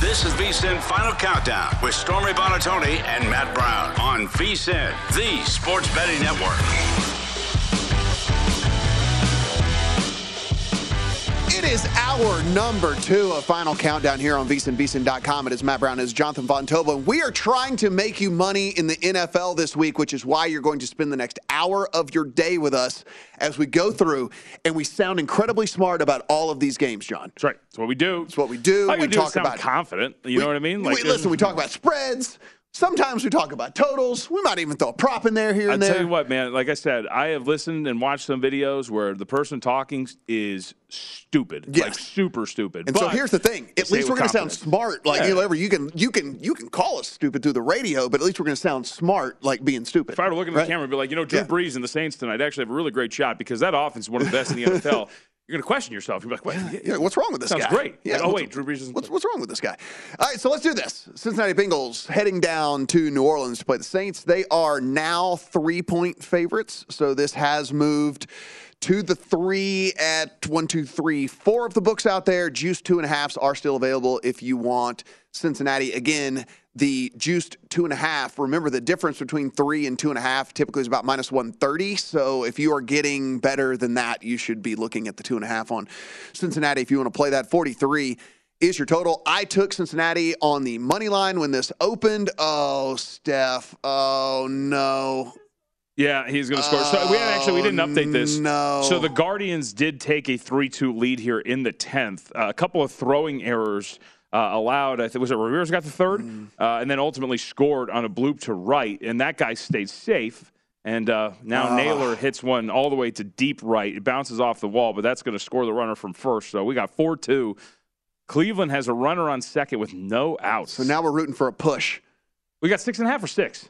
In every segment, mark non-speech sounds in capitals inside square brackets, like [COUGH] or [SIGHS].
This is VSIN Final Countdown with Stormy Buonantony and Matt Brown on VSIN, the sports betting network. It is our number two of Final Countdown here on VSIN, It is Matt Brown, it is Jonathan Von Tobel. We are trying to make you money in the NFL this week, which is why you're going to spend the next hour of your day with us as we go through and we sound incredibly smart about all of these games, John. That's right. That's what we do. It's what we do. All we do talk about confident. You we, know what I mean? Like, we, listen, we talk about spreads. Sometimes we talk about totals. We might even throw a prop in there here and there. I'll there. tell you what, man. Like I said, I have listened and watched some videos where the person talking is stupid, yes. like super stupid. And but so here's the thing: at least we're going to sound smart. Like yeah. you know, you can you can you can call us stupid through the radio, but at least we're going to sound smart, like being stupid. If I were to look at right? the camera and be like, you know, Drew yeah. Brees and the Saints tonight actually have a really great shot because that offense is one of the best in the NFL. [LAUGHS] you're going to question yourself. You're like, wait, yeah, what's wrong with this sounds guy? great. Yeah, like, oh, wait, Drew Brees. What's, what's wrong with this guy? All right, so let's do this. Cincinnati Bengals heading down to New Orleans to play the Saints. They are now three point favorites, so this has moved to the three at one, two, three, four of the books out there. Juice two and a halfs are still available if you want Cincinnati. Again, the juiced two and a half. Remember, the difference between three and two and a half typically is about minus 130. So if you are getting better than that, you should be looking at the two and a half on Cincinnati if you want to play that. 43 is your total. I took Cincinnati on the money line when this opened. Oh, Steph. Oh, no. Yeah, he's going to score. So we actually we didn't update this. Oh, No. So the Guardians did take a three-two lead here in the tenth. Uh, a couple of throwing errors uh, allowed. I think was it Ramirez got the third, mm. uh, and then ultimately scored on a bloop to right, and that guy stayed safe. And uh, now Ah. Naylor hits one all the way to deep right. It bounces off the wall, but that's going to score the runner from first. So we got four-two. Cleveland has a runner on second with no outs. So now we're rooting for a push. we got six and a half or six.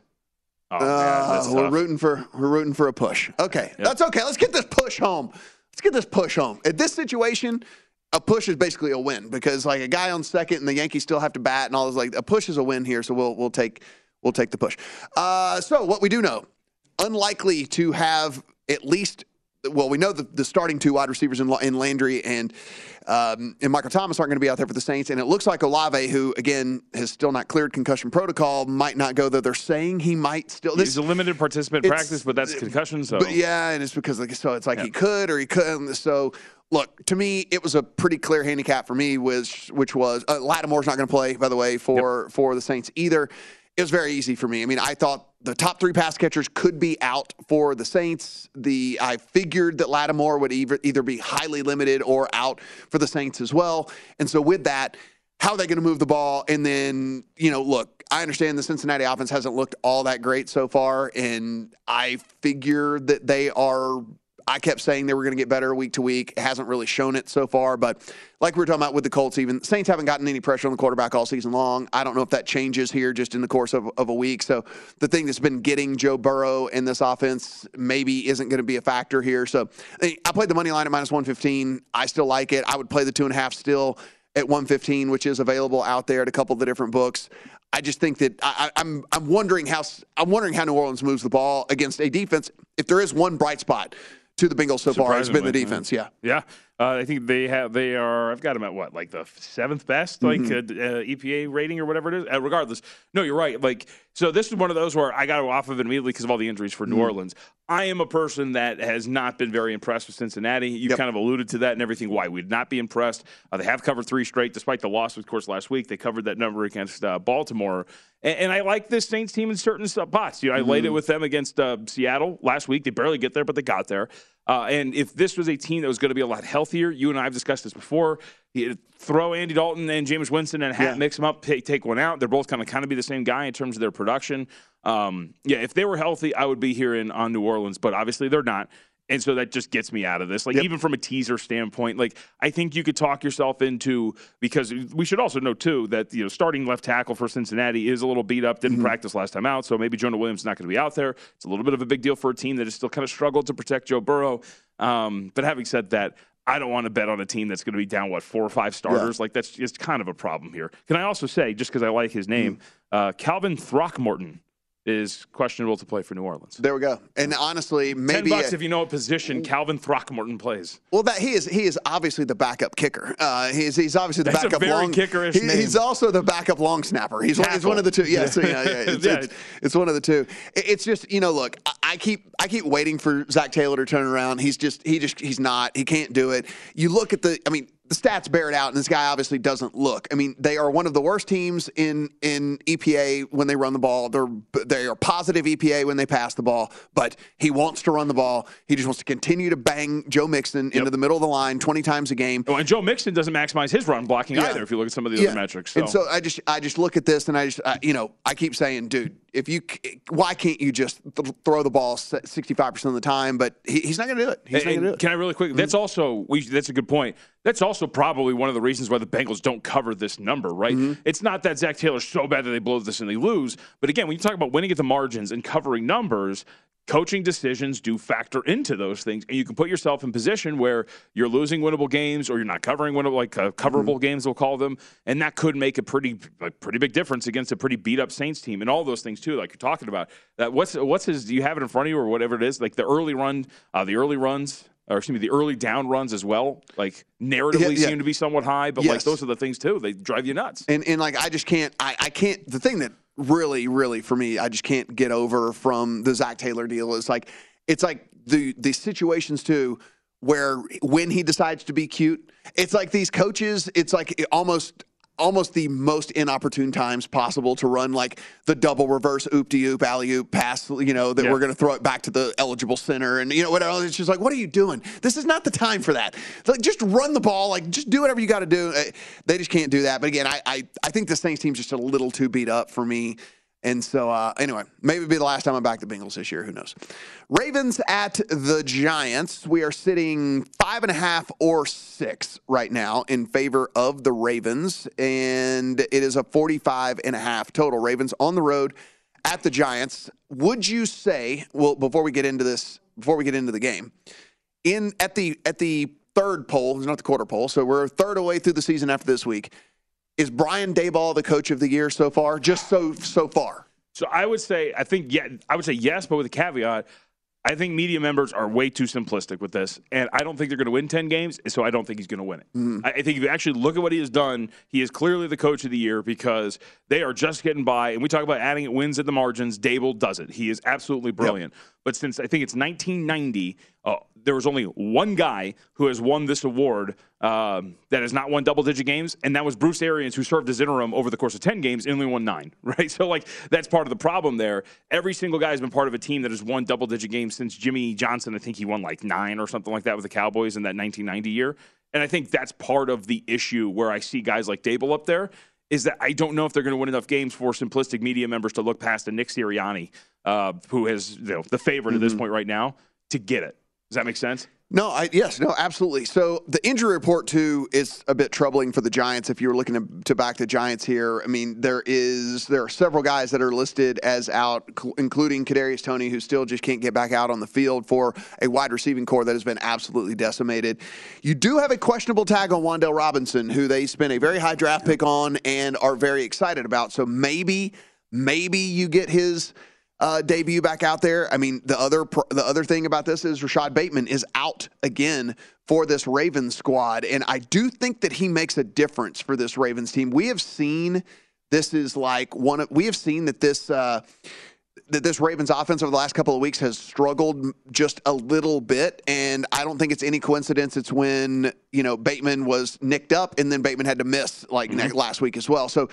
Oh, man, Uh, we're tough. rooting for we're rooting for a push. Okay, that's okay. Let's get this push home. Let's get this push home. At this situation, a push is basically a win because like a guy on second and the Yankees still have to bat and all this. Like a push is a win here, so we'll we'll take we'll take the push. Uh, so what we do know, unlikely to have at least. Well, we know the, the starting two wide receivers in, in Landry and um, and Michael Thomas aren't going to be out there for the Saints, and it looks like Olave, who again has still not cleared concussion protocol, might not go. Though they're saying he might still. He's a limited participant practice, but that's concussion. So But yeah, and it's because like so it's like Yeah. he could or he couldn't. So look, to me, it was a pretty clear handicap for me, which which was uh, Lattimore's not going to play, by the way, for for the Saints either. it was very easy for me. I mean, I thought the top three pass catchers could be out for the Saints. The I figured that Lattimore would either either be highly limited or out for the Saints as well. And so with that, how are they going to move the ball? And then you know, look, I understand the Cincinnati offense hasn't looked all that great so far, and I figure that they are I kept saying they were going to get better week to week. It hasn't really shown it so far, but like we were talking about with the Colts, even Saints haven't gotten any pressure on the quarterback all season long. I don't know if that changes here just in the course of, of a week. So the thing that's been getting Joe Burrow in this offense maybe isn't going to be a factor here. So I played the money line at minus 115. I still like it. I would play the two and a half still at 115, which is available out there at a couple of the different books. I just think that I, I'm, I'm wondering how I'm wondering how New Orleans moves the ball against a defense. If there is one bright spot to the Bengals so far has been the defense. Yeah, yeah. Uh, I think they have. They are. I've got them at what, like the seventh best, like mm-hmm. uh, uh, EPA rating or whatever it is. Uh, regardless, no, you're right. Like, so this is one of those where I got off of it immediately because of all the injuries for New mm-hmm. Orleans. I am a person that has not been very impressed with Cincinnati. You yep. kind of alluded to that and everything. Why we'd not be impressed. Uh, they have covered three straight, despite the loss, of course, last week. They covered that number against uh, Baltimore. And, and, I like this Saints team in certain spots. You know, I mm-hmm. laid it mm-hmm. with them against Seattle last week. They barely get there, but they got there. Uh, and if this was a team that was going to be a lot healthier, you and I have discussed this before. throw Andy Dalton and Jameis Winston and yeah. mix them up, take, take one out. They're both kind of kind of be the same guy in terms of their production. Um, yeah, if they were healthy, I would be here in on New Orleans, but obviously they're not. And so that just gets me out of this. Like, yep. even from a teaser standpoint, like, I think you could talk yourself into, because we should also know, too, that, you know, starting left tackle for Cincinnati is a little beat up, didn't mm-hmm. practice last time out. So maybe Jonah Williams is not going to be out there. It's a little bit of a big deal for a team that has still kind of struggled to protect Joe Burrow. Um, but having said that, I don't want to bet on a team that's going to be down what four or five starters. Yeah. Like that's just kind of a problem here. Can I also say, just because I like his name, mm. uh, Calvin Throckmorton is questionable to play for New Orleans. There we go. And honestly, maybe ten bucks a, if you know what position Calvin Throckmorton plays. Well, that he is he is obviously the backup kicker. Uh, he's he's obviously the That's backup long kickerish he. He's also the backup long snapper. He's one, he's one of the two. Yeah, so, yeah, yeah, it's, [LAUGHS] yeah. It's, it's, one of the two. It's just you know, look, I keep I keep waiting for Zac Taylor to turn around. He's just he just he's not. He can't do it. You look at the. I mean the stats bear it out, and this guy obviously doesn't look. I mean, they are one of the worst teams in in EPA when they run the ball. They're they are positive EPA when they pass the ball, but he wants to run the ball. He just wants to continue to bang Joe Mixon yep. into the middle of the line twenty times a game. Oh, and Joe Mixon doesn't maximize his run blocking yeah. either. If you look at some of the yeah. other metrics, so. and so I just I just look at this and I just I, you know I keep saying, dude, if you why can't you just th- throw the ball 65% of the time? But he, he's not going to do it. He's and, not going to do it. can i really quick that's also we, that's a good point. That's also probably one of the reasons why the bengals don't cover this number right? Mm-hmm. it's not that Zac taylor's so bad that they blow this and they lose but again when you talk about winning at the margins and covering numbers coaching decisions do factor into those things and you can put yourself in position where you're losing winnable games or you're not covering winnable like uh, coverable mm-hmm. games we'll call them and that could make a pretty a pretty big difference against a pretty beat up saints team and all those things too like you're talking about that what's what's his do you have it in front of you or whatever it is like the early run uh, the early runs or excuse me, the early down runs as well, like narratively yeah, yeah. seem to be somewhat high, but yes. like those are the things too. They drive you nuts. And and like I just can't I, I can't the thing that really, really for me, I just can't get over from the Zac Taylor deal. It's like it's like the the situations too where when he decides to be cute, it's like these coaches, it's like almost almost the most inopportune times possible to run like the double reverse oop de oop alley oop pass, you know, that yeah. we're going to throw it back to the eligible center. And, you know, whatever. It's just like, what are you doing? This is not the time for that. Like, just run the ball. Like, just do whatever you got to do. Uh, they just can't do that. But again, I, I, I think this Saints team's just a little too beat up for me. And so, uh, anyway, maybe be the last time I back the Bengals this year. Who knows? Ravens at the Giants. We are sitting five and a half or six right now in favor of the Ravens. And it is a 45 and a half total. Ravens on the road at the Giants. Would you say, well, before we get into this, before we get into the game, in at the at the third poll, it's not the quarter poll, so we're third away through the season after this week is Brian Daboll the coach of the year so far? Just so so far. So I would say I think yeah I would say yes, but with a caveat. I think media members are way too simplistic with this, and I don't think they're going to win ten games. So I don't think he's going to win it. Mm. I, I think if you actually look at what he has done, he is clearly the coach of the year because they are just getting by. And we talk about adding wins at the margins. Daboll does it. He is absolutely brilliant. Yep. But since I think it's 1990 uh, there was only one guy who has won this award um, that has not won double digit games, and that was Bruce Arians, who served as interim over the course of 10 games and only won nine, [LAUGHS] right? So, like, that's part of the problem there. Every single guy has been part of a team that has won double digit games since Jimmy Johnson. I think he won like nine or something like that with the Cowboys in that 1990 year. And I think that's part of the issue where I see guys like Daboll up there is that I don't know if they're going to win enough games for simplistic media members to look past a Nick Sirianni, uh, who is you know, the favorite mm-hmm. at this point right now, to get it. Does that make sense? No, I, yes, no, absolutely. So the injury report too is a bit troubling for the Giants. If you were looking to, to back the Giants here, I mean, there is there are several guys that are listed as out, including Kadarius Toney, who still just can't get back out on the field for a wide receiving corps that has been absolutely decimated. You do have a questionable tag on Wan'Dale Robinson, who they spent a very high draft pick on and are very excited about. So maybe, maybe you get his uh, debut back out there. I mean, the other the other thing about this is Rashad Bateman is out again for this Ravens squad, and I do think that he makes a difference for this Ravens team. We have seen this is like one of we have seen that this. Uh, that this Ravens offense over the last couple of weeks has struggled just a little bit, and I don't think it's any coincidence. It's when you know Bateman was nicked up, and then Bateman had to miss like mm-hmm. last week as well. So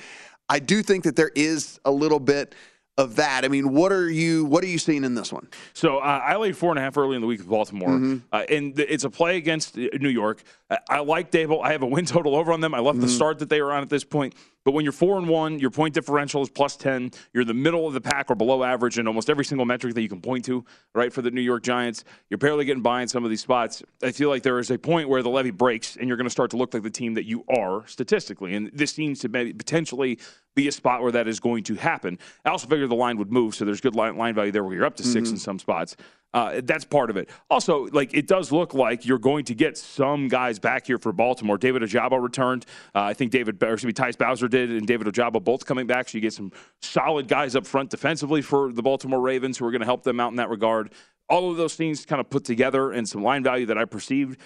I do think that there is a little bit of that. I mean, what are you what are you seeing in this one? So uh, I laid four and a half early in the week with Baltimore, mm-hmm. uh, and it's a play against uh, New York. I, I like Daboll. I have a win total over on them. I love mm-hmm. the start that they are on at this point. But when you're four and one, your point differential is plus ten. You're in the middle of the pack or below average in almost every single metric that you can point to. Right for the New York Giants, you're barely getting by in some of these spots. I feel like there is a point where the levee breaks, and you're going to start to look like the team that you are statistically. And this seems to be potentially be a spot where that is going to happen. I also figured the line would move, so there's good line, line value there where you're up to 6 mm-hmm. in some spots. Uh, that's part of it. Also, like it does look like you're going to get some guys back here for Baltimore. David Ojabo returned. Uh, I think David, or excuse me, Tyus Bowser did, and David Ojabo both coming back. So you get some solid guys up front defensively for the Baltimore Ravens who are going to help them out in that regard. All of those things kind of put together and some line value that I perceived.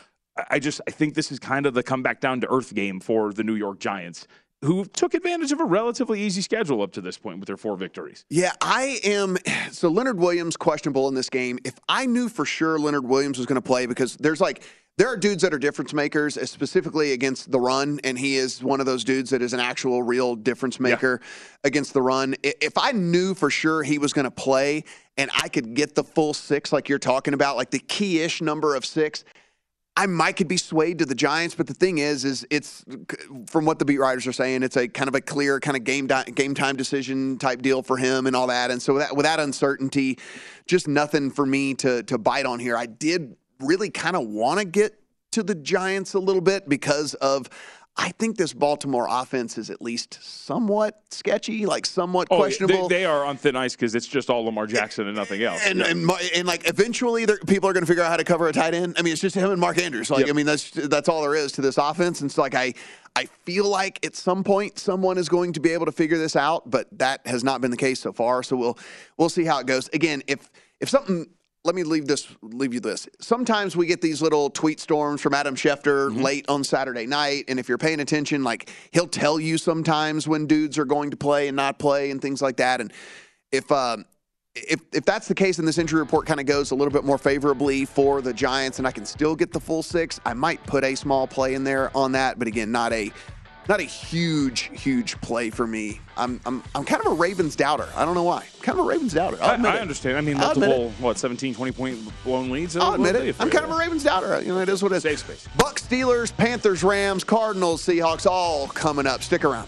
I just I think this is kind of the come back down to earth game for the New York Giants who took advantage of a relatively easy schedule up to this point with their four victories. Yeah, I am. [SIGHS] So Leonard Williams questionable in this game. If I knew for sure Leonard Williams was going to play, because there's like there are dudes that are difference makers, uh, specifically against the run, and he is one of those dudes that is an actual real difference maker yeah. against the run. If I knew for sure he was going to play and I could get the full six, like you're talking about, like the key-ish number of six, I might could be swayed to the Giants, but the thing is, is it's from what the beat writers are saying, it's a kind of a clear kind of game di- game time decision type deal for him and all that. And so that, with that uncertainty, just nothing for me to to bite on here. I did really kind of want to get to the Giants a little bit because of I think this Baltimore offense is at least somewhat sketchy, like somewhat oh, questionable. They, they, are on thin ice because it's just all Lamar Jackson and nothing else. And, yeah. and, and, like eventually, people are going to figure out how to cover a tight end. I mean, it's just him and Mark Andrews. Like, yep. I mean, that's that's all there is to this offense. And so, like, I I feel like at some point someone is going to be able to figure this out, but that has not been the case so far. So we'll we'll see how it goes. Again, if if something let me leave this leave you this. Sometimes we get these little tweet storms from Adam Schefter mm-hmm. late on Saturday night, and if you're paying attention, like he'll tell you sometimes when dudes are going to play and not play and things like that. And if um, if if that's the case, and this injury report kind of goes a little bit more favorably for the Giants, and I can still get the full six, I might put a small play in there on that. But again, not a not a huge, huge play for me. I'm, I'm, I'm kind of a Ravens doubter. I don't know why. I'm kind of a Ravens doubter. I, I, understand. I mean, multiple, what, 17, 20 point blown leads? I'll admit it. I'm kind of a Ravens doubter. You know, it is what it is. Safe space. Bucks, Steelers, Panthers, Rams, Cardinals, Seahawks, all coming up. Stick around.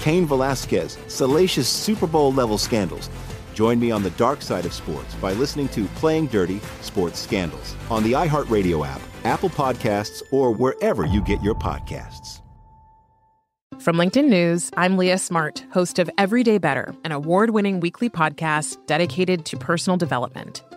Cain Velasquez, salacious Super Bowl level scandals. Join me on the dark side of sports by listening to Playing Dirty Sports Scandals on the iHeartRadio app, Apple Podcasts, or wherever you get your podcasts. From LinkedIn News, I'm Leah Smart, host of Everyday Better, an award winning weekly podcast dedicated to personal development.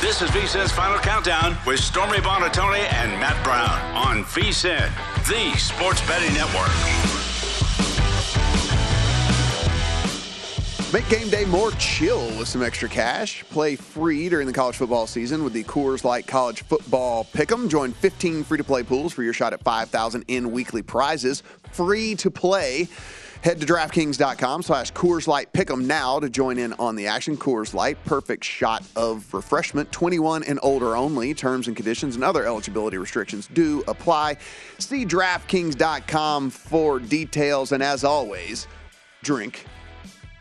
This is VSIN's Final Countdown with Stormy Buonantony and Matt Brown on VSIN, the sports betting network. Make game day more chill with some extra cash. Play free during the college football season with the Coors Light College Football Pick'em. Join 15 free-to-play pools for your shot at 5,000 in weekly prizes. Free to play. Head to DraftKings.com slash Coors Light Pick'em now to join in on the action. Coors Light, perfect shot of refreshment. 21 and older only. Terms and conditions and other eligibility restrictions do apply. See DraftKings.com for details. And as always, drink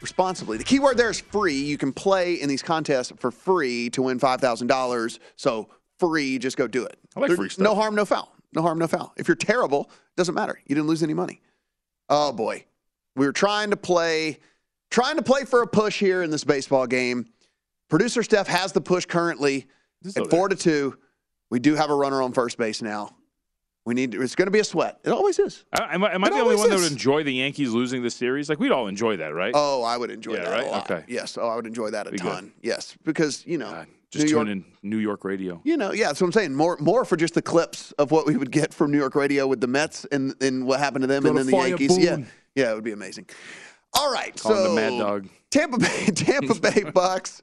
responsibly. The key word there is free. You can play in these contests for free to win $5,000. So free, just go do it. I like free stuff. No harm, no foul. No harm, no foul. If you're terrible, doesn't matter. You didn't lose any money. Oh boy. We were trying to play trying to play for a push here in this baseball game. Producer Steph has the push currently at 4 to 2. We do have a runner on first base now. We need it's going to be a sweat. It always is. I, am I, am I the only one that would enjoy the Yankees losing this series? Like we'd all enjoy that, right? Oh, I would enjoy Yeah, that right? a lot. Okay. Yes. Oh, I would enjoy that a Be good. ton. Yes, because you know, uh, Just New York, in New York radio. You know, yeah, that's what I'm saying. More, more for just the clips of what we would get from New York radio with the Mets and, and what happened to them, Go and to then the Yankees. Boone. yeah, it would be amazing. All right, Call so the Mad Dog. Tampa Bay, [LAUGHS] Tampa Bay [LAUGHS] Bucks,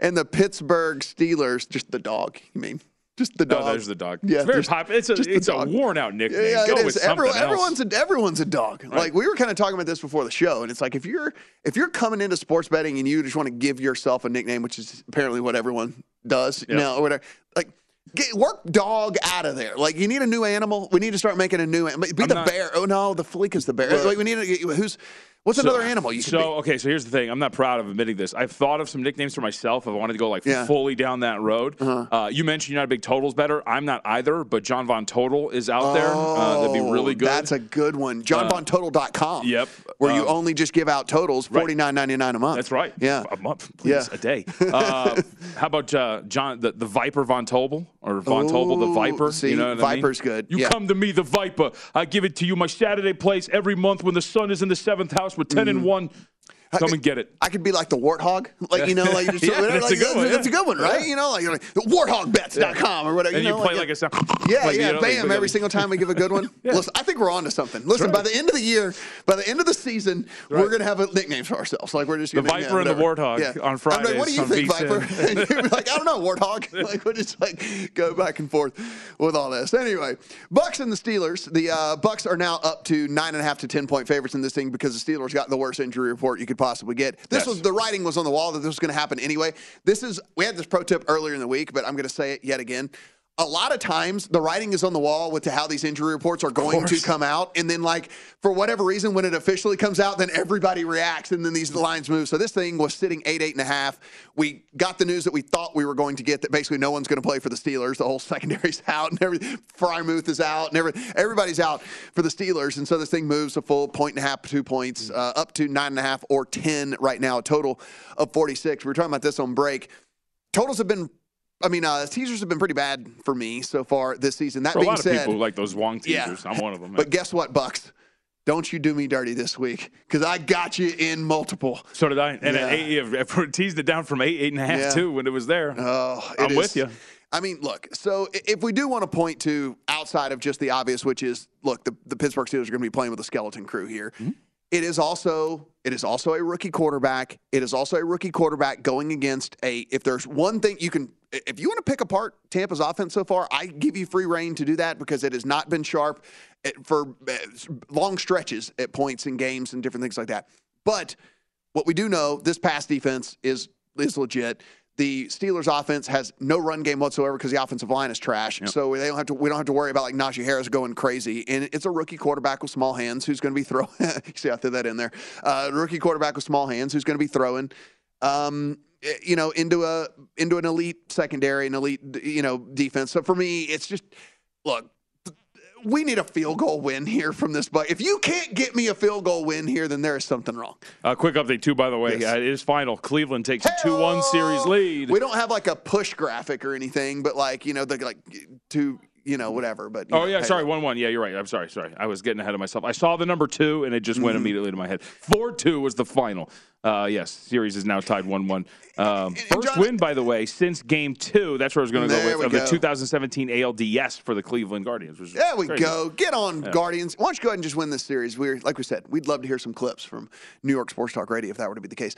and the Pittsburgh Steelers. Just the dog. You mean just the No, dog? there's the dog. Yeah, it's very just- popular. It's a just it's a worn out nickname. Yeah, Go it is. else. everyone's a, everyone's a dog. Like we were kind of talking about this before the show, and it's like if you're if you're coming into sports betting and you just want to give yourself a nickname, which is apparently what everyone does Yeah. now or whatever, like. Get, work dog out of there. Like you need a new animal. We need to start making a new. Be I'm the not- bear. Oh no, the fleek is the bear. Right. Like we need to, who's What's So- another animal you So be? okay, so here's the thing. I'm not proud of admitting this. I've thought of some nicknames for myself. If I wanted to go like Yeah. fully down that road. Uh-huh. Uh, you mentioned you're not a big totals bettor. I'm not either, but John Von Total is out there. Uh, that'd be really Oh, good. That's a good one. Uh, JohnVonTotal.com. Yep. Where you Um, only just give out totals, forty nine ninety nine a month. That's right. Yeah. a month, please, Yeah. a day. [LAUGHS] Uh, how about uh, John, the, the Viper Von Tobel or Von Tobel, the Viper? see, you know what I mean? Viper's good, You yeah. come to me, the Viper. I give it to you, my Saturday place every month when the sun is in the seventh house with 10 Mm-hmm. and one. Come and get it. I could be like the warthog, [LAUGHS] like you know, like, just, [LAUGHS] Yeah, whatever, that's like, a good one, That's a good one, right? Yeah. You know, like, like warthogbets.com or whatever. And you you, play like, like a sound. Yeah, [LAUGHS] like, you yeah, know, bam! every single time we give a good one. Listen, I think we're on to something. Listen, by the end of the year, by the end of the season, we're gonna have a nickname for ourselves. Like we're just The yeah, Viper and the. Warthog yeah. on I'm like, what do you think, Viper? Like, I don't know, Warthog. like we'll just like go back and forth with all this. Anyway, Bucks and the Steelers. The uh, Bucks are now up to nine and a half to ten point favorites in this thing because the Steelers got the worst injury report you could possibly get. This Yes. was the writing was on the wall that this was going to happen anyway. This is we had this pro tip earlier in the week, but I'm going to say it yet again. A lot of times the writing is on the wall with how these injury reports are going to come out, and then like for whatever reason, when it officially comes out, then everybody reacts, and then these lines move. So this thing was sitting eight, eight and a half. We got the news that we thought we were going to get that basically no one's going to play for the Steelers. The whole [LAUGHS] secondary's out, and every Freiermuth is out, and every, everybody's out for the Steelers, and so this thing moves a full point and a half, two points, uh, up to nine and a half or ten right now, a total of forty six. We were talking about this on break. Totals have been. I mean, uh, teasers have been pretty bad for me so far this season. That For a being lot of said, people like those Wong Yeah. teasers. I'm one of them. [LAUGHS] man. but guess what, Bucks? Don't you do me dirty this week because I got you in multiple. So did I. And Yeah. at eight, if, [LAUGHS] if teased it down from eight, eight and a half Yeah. too when it was there. Oh, I'm is- with you. I mean, look. So if we do want to point to outside of just the obvious, which is look, the, the Pittsburgh Steelers are going to be playing with a skeleton crew here. Mm-hmm. It is also it is also a rookie quarterback. It is also a rookie quarterback going against a. If there's one thing you can, if you want to pick apart Tampa's offense so far, I give you free rein to do that because it has not been sharp for uh, long stretches at points in games and different things like that. But what we do know, this pass defense is is legit. The Steelers' offense has no run game whatsoever because the offensive line is trash. So they don't have to. We don't have to worry about like Najee Harris going crazy. And it's a rookie quarterback with small hands who's going to be throwing. [LAUGHS] see, I threw that in there. Uh, rookie quarterback with small hands who's going to be throwing. Um, eh, you know, into a into an elite secondary, an elite you know defense. So for me, it's just look. We need a field goal win here from this, but if you can't get me a field goal win here, then there is something wrong. Uh, quick update too, by the way. Yes. Uh, it is final. Cleveland takes a two-one series lead. We don't have like a push graphic or anything, but like you know, the like to you know whatever. But Oh know, yeah, sorry, one one. Yeah, you're right. I'm sorry, sorry. I was getting ahead of myself. I saw the number two, and it just went Mhm. immediately to my head. Four two was the final. Uh, yes, series is now tied one one. Um, first win, by the way, since game two. That's where I was going to go with of go. the 2017 ALDS for the Cleveland Guardians. Which There we crazy. go. Get on, Yeah. Guardians. Why don't you go ahead and just win this series? We're like we said, we'd love to hear some clips from New York Sports Talk Radio if that were to be the case.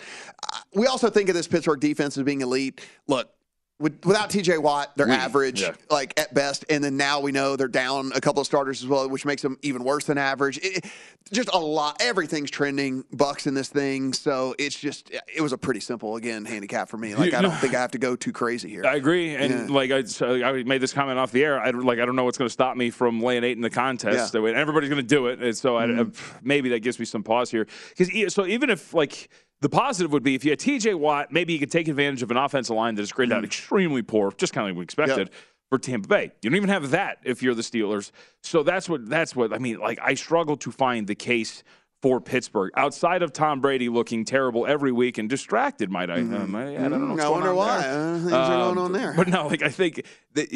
Uh, we also think of this Pittsburgh defense as being elite. Look. With, without TJ Watt, they're We- average, yeah. like at best, and then now we know they're down a couple of starters as well, which makes them even worse than average. It- it- just a lot, everything's trending Bucks in this thing, so it's just it was a pretty simple again handicap for me. Like You I don't know- think I have to go too crazy here. I agree, and Yeah. like I, so I made this comment off the air. I like I don't know what's going to stop me from laying eight in the contest. Yeah. And Everybody's going to do it, and so I, Mhm. maybe that gives me some pause here. Because so even if like the positive would be if you had T.J. Watt, maybe you could take advantage of an offensive line that is graded out extremely poor, just kind of like we expected. For Tampa Bay, you don't even have that if you're the Steelers. So that's what that's what I mean. Like I struggle to find the case for Pittsburgh outside of Tom Brady looking terrible every week and distracted. Might I? Um, I, I don't know. Mm, what's I wonder on why. Uh, things are going Um, on there. But no, like I think that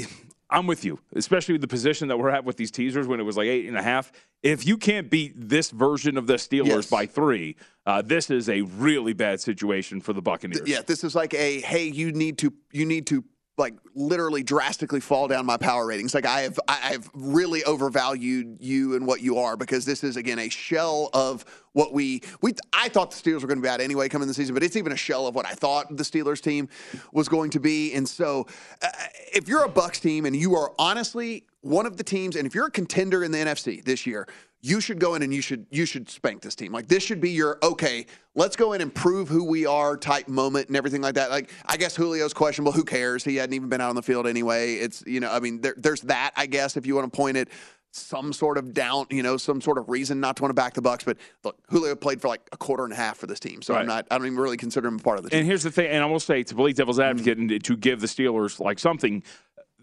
I'm with you, especially with the position that we're at with these teasers when it was like eight and a half. If you can't beat this version of the Steelers Yes. by three, uh, this is a really bad situation for the Buccaneers. Yeah, this is like a hey, you need to you need to like literally drastically fall down my power ratings. Like I have I have really overvalued you and what you are because this is again a shell of what we we I thought the Steelers were going to be out anyway coming the season, but it's even a shell of what I thought the Steelers team was going to be. And so, uh, if you're a Bucks team and you are honestly one of the teams, and if you're a contender in the NFC this year, you should go in and you should you should spank this team. Like this should be your okay. Let's go in and prove who we are type moment and everything like that. Like I guess Julio's questionable. Who cares? He hadn't even been out on the field anyway. It's you know I mean there, there's that I guess if you want to point it some sort of down, you know, some sort of reason not to want to back the Bucks. But look, Julio played for like a quarter and a half for this team, so I'm not. I don't even really consider him a part of the team. And here's the thing, and I will say to play devil's mm-hmm. advocate and to give the Steelers like something.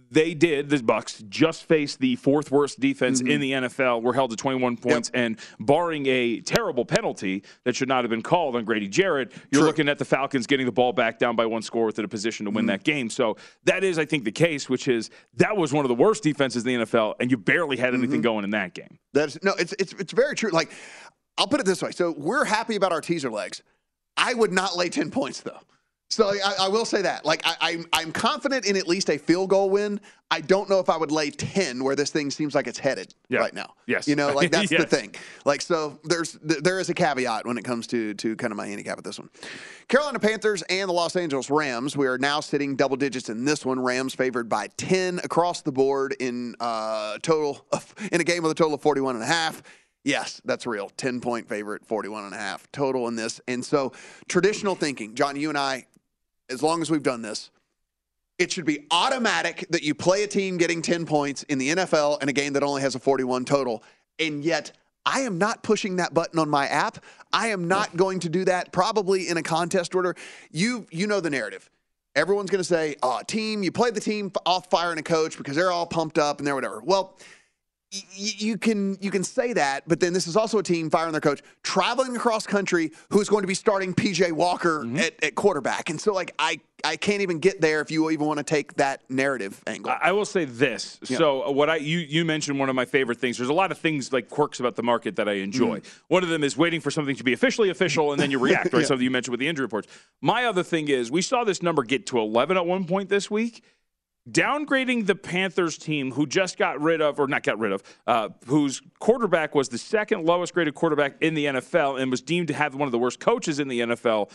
They did. The Bucks just faced the fourth worst defense Mm-hmm. in the NFL. Were held to 21 points, and barring a terrible penalty that should not have been called on Grady Jarrett, you're looking at the Falcons getting the ball back down by one score within a position to win Mm-hmm. that game. So that is, I think, the case. Which is that was one of the worst defenses in the NFL, and you barely had Mm-hmm. anything going in that game. That's no, it's it's it's very true. Like, I'll put it this way: so we're happy about our teaser legs. I would not lay ten points though. So I, I will say that. Like, I, I'm I'm confident in at least a field goal win. I don't know if I would lay ten where this thing seems like it's headed Yeah. right now. Yes. you know, like [LAUGHS] that's the thing. Like, so there's there is a caveat when it comes to to kind of my handicap with this one. Carolina Panthers and the Los Angeles Rams. We are now sitting double digits in this one. Rams favored by ten across the board in uh, total of, in a game with a total of 41 and a half. Yes, that's real. 10 point favorite, 41 and a half total in this. And so traditional thinking, John, you and I, as long as we've done this, it should be automatic that you play a team getting 10 points in the NFL in a game that only has a 41 total. And yet, I am not pushing that button on my app. I am not going to do that probably in a contest order. You you know the narrative. Everyone's going to say, "Oh, team, you play the team off firing a coach because they're all pumped up and they're whatever." Well, you can you can say that, but then this is also a team firing their coach, traveling across country, who's going to be starting PJ Walker at, at quarterback, and so like I I can't even get there if you even want to take that narrative angle. I I will say this. Yeah. So uh, what I you you mentioned one of my favorite things. There's a lot of things like quirks about the market that I enjoy. One of them is waiting for something to be officially official and then you [LAUGHS] react. Right, Yeah. something you mentioned with the injury reports. My other thing is we saw this number get to 11 at one point this week. Downgrading the Panthers team, who just got rid of, or not got rid of, uh, whose quarterback was the second lowest graded quarterback in the NFL and was deemed to have one of the worst coaches in the NFL.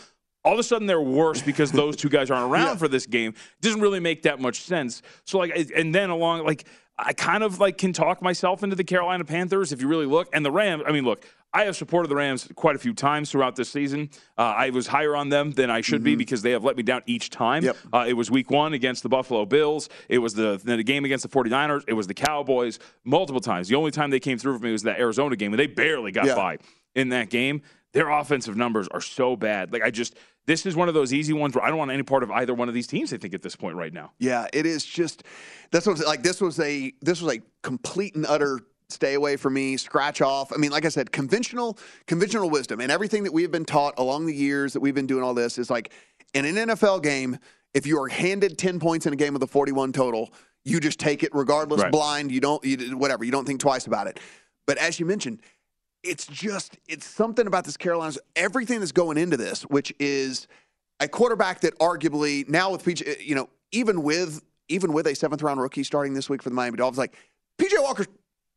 All of a sudden, they're worse because those two guys aren't [LAUGHS] around for this game. doesn't really make that much sense. So, like, and then along, like, I kind of like can talk myself into the Carolina Panthers if you really look. And the Rams, I mean, look, I have supported the Rams quite a few times throughout this season. Uh, I was higher on them than I should be because they have let me down each time. Uh, it was week one against the Buffalo Bills. It was the, the game against the 49ers. It was the Cowboys multiple times. The only time they came through for me was that Arizona game, and they barely got Yeah. by in that game. Their offensive numbers are so bad. Like, I just, this is one of those easy ones where I don't want any part of either one of these teams, I think, at this point right now. Yeah, it is just that's what like this was a this was a complete and utter stay away from me, scratch off. I mean, like I said, conventional conventional wisdom and everything that we have been taught along the years that we've been doing all this is like in an NFL game, if you are handed 10 points in a game with a 41 total, you just take it regardless Right. blind, you don't you whatever, you don't think twice about it. But as you mentioned, it's just it's something about this Carolinas everything that's going into this, which is a quarterback that arguably now with PJ, eh, you know, even with even with a seventh round rookie starting this week for the Miami Dolphins, like PJ Walker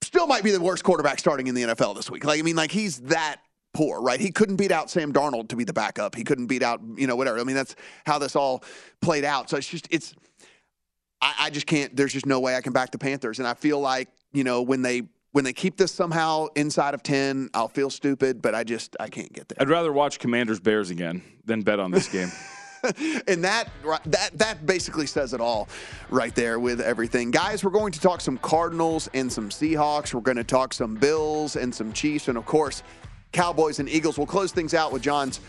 still might be the worst quarterback starting in the NFL this week. Like I mean, like he's that poor, right? He couldn't beat out Sam Darnold to be the backup. He couldn't beat out you know whatever. I mean, that's how this all played out. So it's just it's. I, I just can't. There's just no way I can back the Panthers, and I feel like you know when they when they keep this somehow inside of ten, I'll feel stupid, but I just I can't get there. I'd rather watch Commanders Bears again than bet on this game. [LAUGHS] and that that that basically says it all right there with everything. Guys we're going to talk some cardinals and some seahawks. We're going to talk some bills and some chiefs. And of course cowboys and eagles. We'll close things out with john's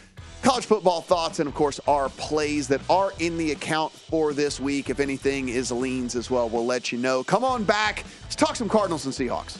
college football thoughts and of course our plays that are in the account for this week. If anything is leans as well we'll let you know. Come on back let's talk some cardinals and seahawks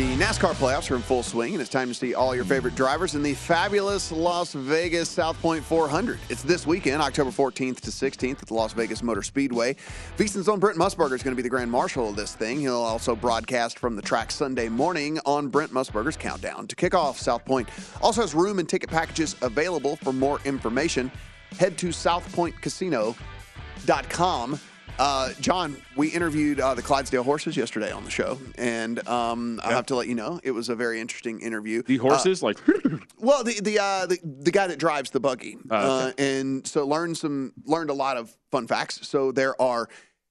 The NASCAR playoffs are in full swing, and it's time to see all your favorite drivers in the fabulous Las Vegas South Point 400. It's this weekend, October 14th to 16th at the Las Vegas Motor Speedway. VSiN's own Brent Musburger is going to be the grand marshal of this thing. He'll also broadcast from the track Sunday morning on Brent Musburger's Countdown to kick off. South Point also has room and ticket packages available. For more information, head to southpointcasino.com. Uh, John, we interviewed uh, the Clydesdale horses yesterday on the show, and um, I have to let you know it was a very interesting interview. The horses, like, [LAUGHS] well, the the, uh, the the guy that drives the buggy, Oh, uh, and so learned some learned a lot of fun facts. So there are.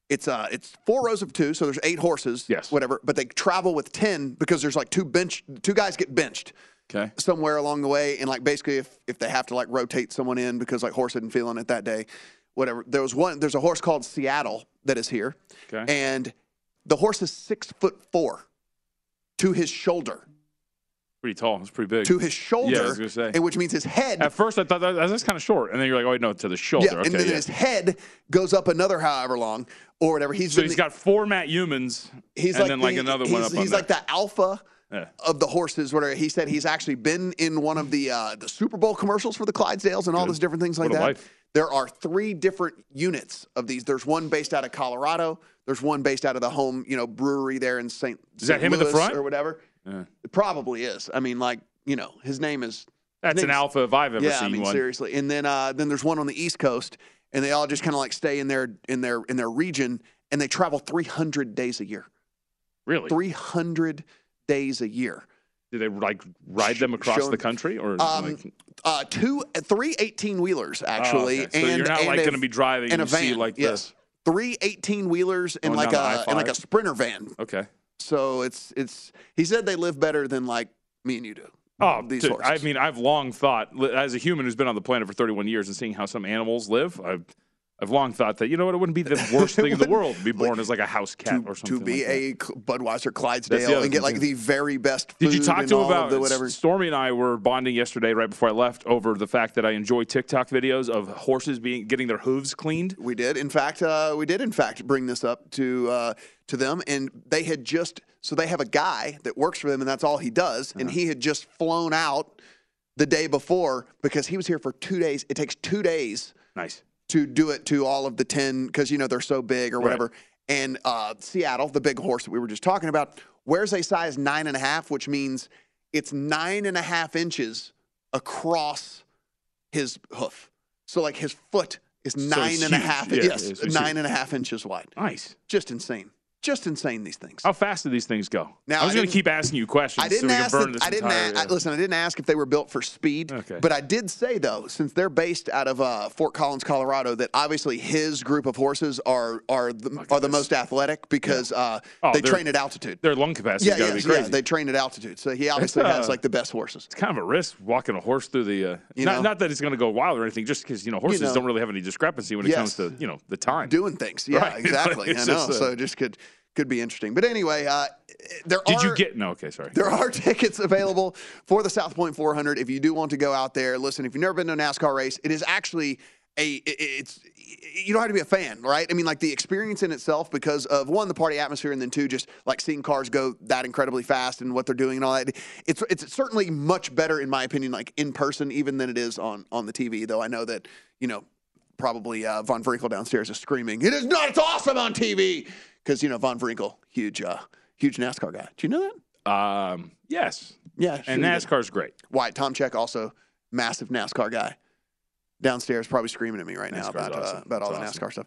It's uh it's four rows of two, so there's eight horses, yes, whatever. But they travel with ten because there's like two bench, two guys get benched, okay, somewhere along the way, and like basically if if they have to like rotate someone in because like horse isn't feeling it that day, whatever. There was one. There's a horse called Seattle that is here, Okay. and the horse is six foot four to his shoulder, pretty tall. It's pretty big. to his shoulder, Yeah, I was gonna say. and which means his head At first, I thought that, that's kind of short, and then you're like, oh wait, no, to the shoulder. Yeah, okay, and then yeah. his head goes up another however long or whatever. He's so he's the- got four Matt Humans, he's and like then like another he's, one up He's on like there. the alpha Yeah. of the horses. Whatever he said, he's actually been in one of the uh, the Super Bowl commercials for the Clydesdales and all those different things like that. life. There are three different units of these. There's one based out of Colorado. There's one based out of the home, you know, brewery there in St. Is that St. him in the front? or whatever? Yeah. It probably is. I mean, like you know, his name is. That's an alpha if I've ever yeah, seen I mean, one. seriously. And then uh, then there's one on the East Coast, and they all just kind of like stay in their in their in their region, and they travel 300 days a year. Really? 300 days a year. Do they like ride them across showing- the country, or Um, like, uh, two, three 18 wheelers actually, Oh, okay. So and you're not, like, a- gonna be driving and a van. like, the- yes, three 18 wheelers and Going like a and like a I-5? sprinter van. okay? So it's it's. He said they live better than like me and you do. Oh, these dude, horses. I mean, I've long thought, as a human who's been on the planet for 31 years and seeing how some animals live, I've, I've long thought that you know what, it wouldn't be the worst thing in the [LAUGHS] world to be born as like a house cat or something. to be like a Budweiser Clydesdale and get like the very best. Did you food talk to him about the whatever? Stormy and I were bonding yesterday right before I left over the fact that I enjoy TikTok videos of horses being getting their hooves cleaned. We did. In fact, uh, we did in fact bring this up to uh, to them, and they had just so they have a guy that works for them, and that's all he does, Uh-huh. and he had just flown out the day before because he was here for two days. It takes two days. Nice. To do it to all of the ten because you know they're so big or Right. whatever. And uh, Seattle, the big horse that we were just talking about, wears a size nine and a half, which means it's nine and a half inches across his hoof. So like his foot is So nine and a half. Yeah, yes, nine huge. and a half inches wide. Nice. Just insane. Just insane. These things. How fast do these things go? Now, I was going to keep asking you questions I didn't so ask. burn the- this I didn't. entire, a- I- listen, I didn't ask if they were built for speed. Okay. But I did say though, since they're based out of uh, Fort Collins, Colorado, that obviously his group of horses are are the, are the most athletic because uh, Oh, they train at altitude. Their lung capacity Yeah, got to yes, be crazy. yeah, they train at altitude, so he obviously It's, has uh, like the best horses. It's kind of a risk walking a horse through the. Uh, You not, know? not that it's going to go wild or anything, just because you know horses know. don't really have any discrepancy when it Yes. comes to you know the time doing things. Yeah, Right. [LAUGHS] exactly. I know. uh, so just could could be interesting. But anyway, uh, there Did are. you get no? Okay, sorry. There are [LAUGHS] tickets available for the South Point 400 if you do want to go out there. Listen, if you've never been to a NASCAR race, it is actually a it- it's you don't have to be a fan, right? I mean, like the experience in itself because of one the party atmosphere, and then two just like seeing cars go that incredibly fast and what they're doing and all that. It's it's certainly much better in my opinion, like in person, even than it is on on the TV. Though I know that you know probably uh, Von Vrinkle downstairs is screaming, "It is not! It's awesome on TV!" Because you know Von Vrinkle, huge uh, huge NASCAR guy. Do you know that? Um, yes. Yeah, And sure. NASCAR's great. Why? Tom Check also massive NASCAR guy downstairs, probably screaming at me right now NASCAR's about uh, about all That's the NASCAR stuff.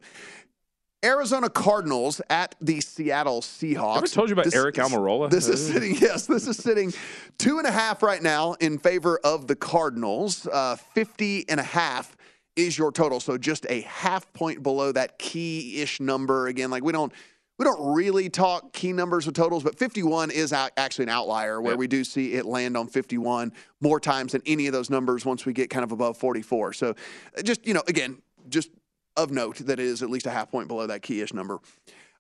Arizona Cardinals at the Seattle Seahawks. I ever told you about this, Aric Almirola? This is [LAUGHS] sitting, yes, this is sitting two and a half right now in favor of the Cardinals. Uh, 50 and a half is your total. So just a half point below that key ish number. Again, like we don't. We don't really talk key numbers with totals, but 51 is actually an outlier where Yep. we do see it land on 51 more times than any of those numbers once we get kind of above 44. So uh, just, you know, again, just of note that it is at least a half point below that key-ish number.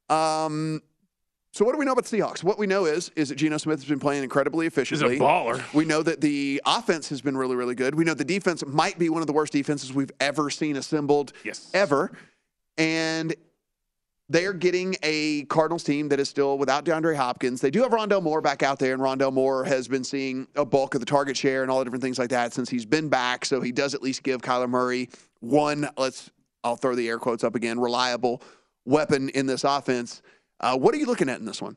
Um, so what do we know about the Seahawks? What we know is is that Geno Smith has been playing incredibly efficiently. baller. We know that the offense has been really, really good. We know the defense might be one of the worst defenses we've ever seen assembled Yes. ever. And they are getting a Cardinals team that is still without DeAndre Hopkins. They do have Rondale Moore back out there, and Rondale Moore has been seeing a bulk of the target share and all the different things like that since he's been back. So he does at least give Kyler Murray one, let's, I'll throw the air quotes up again, reliable weapon in this offense. Uh, what are you looking at in this one?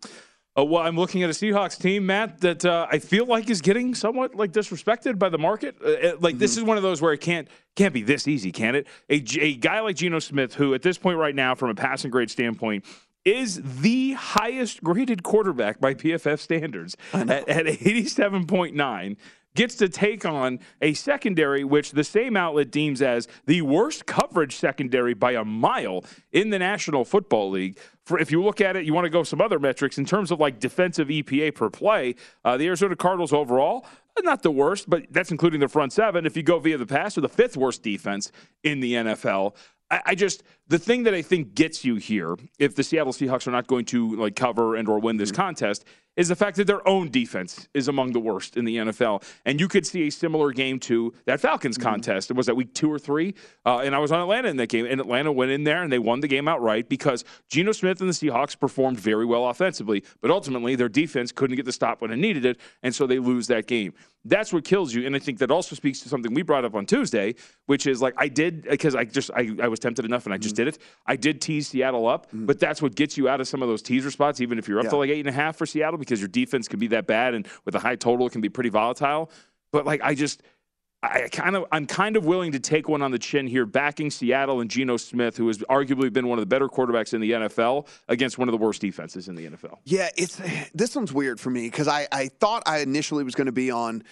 Uh, well, I'm looking at a Seahawks team, Matt, that uh, I feel like is getting somewhat like disrespected by the market. Uh, like mm-hmm. this is one of those where it can't can't be this easy, can it? A, a guy like Geno Smith, who at this point right now, from a passing grade standpoint, is the highest graded quarterback by PFF standards at, at 87.9 gets to take on a secondary which the same outlet deems as the worst coverage secondary by a mile in the National Football League. For if you look at it, you want to go some other metrics in terms of like defensive EPA per play. Uh, the Arizona Cardinals overall, not the worst, but that's including the front seven. If you go via the pass, or the fifth worst defense in the NFL. I, I just the thing that I think gets you here, if the Seattle Seahawks are not going to like cover and or win this mm-hmm. contest, is the fact that their own defense is among the worst in the NFL. And you could see a similar game to that Falcons mm-hmm. contest. It was that week two or three, uh, and I was on Atlanta in that game, and Atlanta went in there and they won the game outright because Geno Smith and the Seahawks performed very well offensively, but ultimately their defense couldn't get the stop when it needed it, and so they lose that game. That's what kills you, and I think that also speaks to something we brought up on Tuesday, which is like I did because I just I, I was tempted enough and I just. Did it. I did tease Seattle up, mm-hmm. but that's what gets you out of some of those teaser spots, even if you're up yeah. to like eight and a half for Seattle, because your defense can be that bad, and with a high total, it can be pretty volatile. But like I just. I kind of, I'm kind of willing to take one on the chin here, backing Seattle and Geno Smith, who has arguably been one of the better quarterbacks in the NFL, against one of the worst defenses in the NFL. Yeah, it's this one's weird for me because I, I thought I initially was going to be on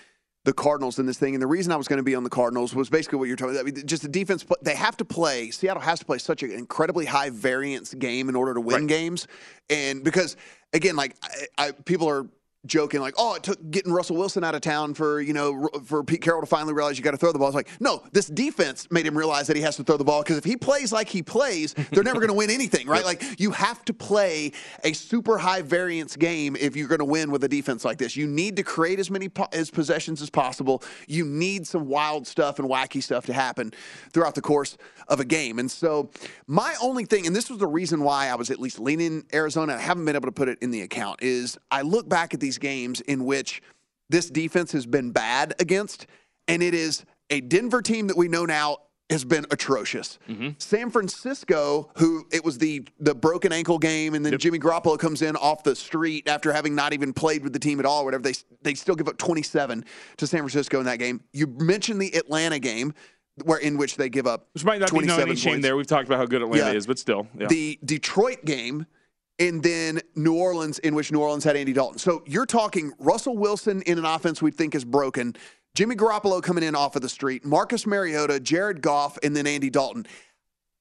the Cardinals in this thing. And the reason I was going to be on the Cardinals was basically what you're talking about. I mean, just the defense, they have to play, Seattle has to play such an incredibly high variance game in order to win right. games. And because, again, like I, I, people are joking like, "Oh, it took getting Russell Wilson out of town for you know for Pete Carroll to finally realize you got to throw the ball." It's like, no, this defense made him realize that he has to throw the ball because if he plays like he plays, they're never going to win anything, right? [LAUGHS] Like you have to play a super high variance game if you're going to win with a defense like this. You need to create as many po- as possessions as possible. You need some wild stuff and wacky stuff to happen throughout the course of a game. And so my only thing, and this was the reason why I was at least leaning Arizona, I haven't been able to put it in the account, is I look back at these these games in which this defense has been bad against, and it is a Denver team that we know now has been atrocious. Mm-hmm. San Francisco, who it was the the broken ankle game, and then yep. Jimmy Garoppolo comes in off the street after having not even played with the team at all, or whatever. They they still give up 27 to San Francisco in that game. You mentioned the Atlanta game. Where in which they give up, which might not be no any shame there. We've talked about how good Atlanta yeah. is, but still, yeah. the Detroit game, and then New Orleans, in which New Orleans had Andy Dalton. So you're talking Russell Wilson in an offense we think is broken, Jimmy Garoppolo coming in off of the street, Marcus Mariota, Jared Goff, and then Andy Dalton.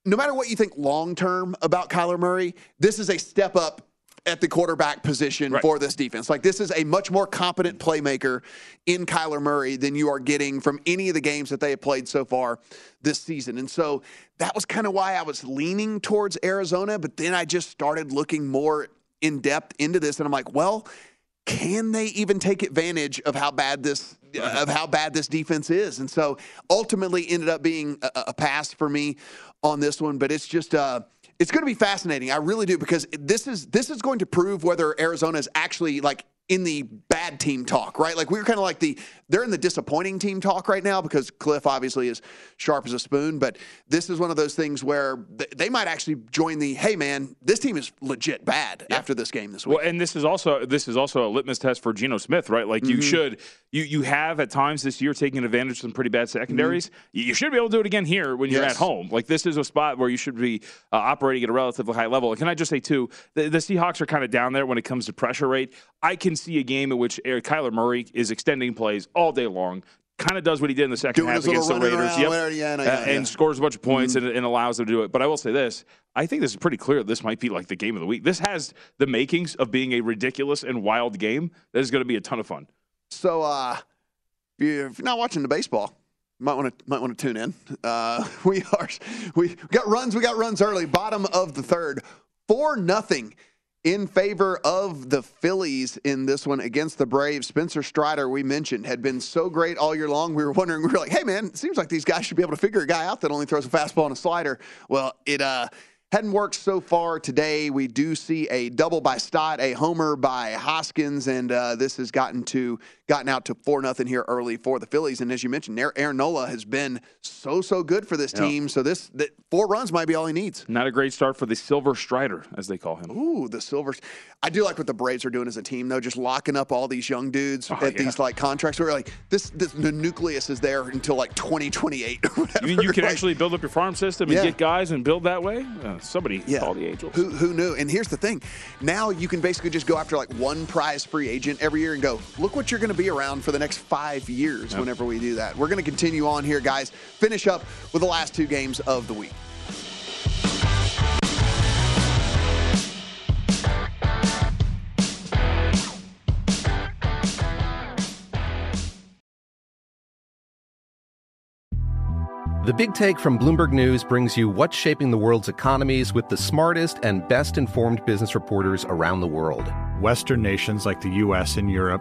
No matter what you think long term about Kyler Murray, this is a step up at the quarterback position right. for this defense. Like this is a much more competent playmaker in Kyler Murray than you are getting from any of the games that they have played so far this season. And so that was kind of why I was leaning towards Arizona, but then I just started looking more in depth into this and I'm like, well, can they even take advantage of how bad this of how bad this defense is? And so ultimately ended up being a, a pass for me on this one, but it's just uh it's going to be fascinating. I really do because this is this is going to prove whether Arizona is actually like in the bad team talk, right? Like we were kind of like the they're in the disappointing team talk right now because Cliff obviously is sharp as a spoon, but this is one of those things where they might actually join the hey man, this team is legit bad yeah. after this game this week. Well, and this is also this is also a litmus test for Geno Smith, right? Like mm-hmm. you should you you have at times this year taken advantage of some pretty bad secondaries. Mm-hmm. You should be able to do it again here when you're yes. at home. Like this is a spot where you should be uh, operating at a relatively high level. And can I just say too, the, the Seahawks are kind of down there when it comes to pressure rate. I can see a game in which Eric Kyler Murray is extending plays all day long, kind of does what he did in the second Doing half against the Raiders. Yep. Yeah, no, yeah, uh, and scores a bunch of points mm-hmm. and, and, allows them to do it. But I will say this I think this is pretty clear. This might be like the game of the week. This has the makings of being a ridiculous and wild game that is going to be a ton of fun. So, uh, if you're not watching the baseball, might want to might want to tune in. Uh, [LAUGHS] we are we got runs. We got runs early. Bottom of the third, four nothing in favor of the Phillies in this one against the Braves. Spencer Strider, we mentioned, had been so great all year long. We were wondering, we were like, hey, man, it seems like these guys should be able to figure a guy out that only throws a fastball and a slider. Well, it uh, Hadn't worked so far today. We do see a double by Stott, a homer by Hoskins, and uh, this has gotten to gotten out to four nothing here early for the Phillies. And as you mentioned, Aaron Nola has been so so good for this team. So this that four runs might be all he needs. Not a great start for the Silver Strider, as they call him. Ooh, the Silvers. I do like what the Braves are doing as a team, though, just locking up all these young dudes oh, at yeah. these like contracts. Where like this, this, the nucleus is there until like 2028. You mean you can [LAUGHS] like, actually build up your farm system and yeah. get guys and build that way? Uh, somebody yeah. call the Angels. Who, who knew? And here's the thing: now you can basically just go after like one prize free agent every year and go, look what you're going to be around for the next five years. Yep. Whenever we do that, we're going to continue on here, guys. Finish up with the last two games of the week. The Big Take from Bloomberg News brings you what's shaping the world's economies with the smartest and best informed business reporters around the world. Western nations like the U.S. and Europe.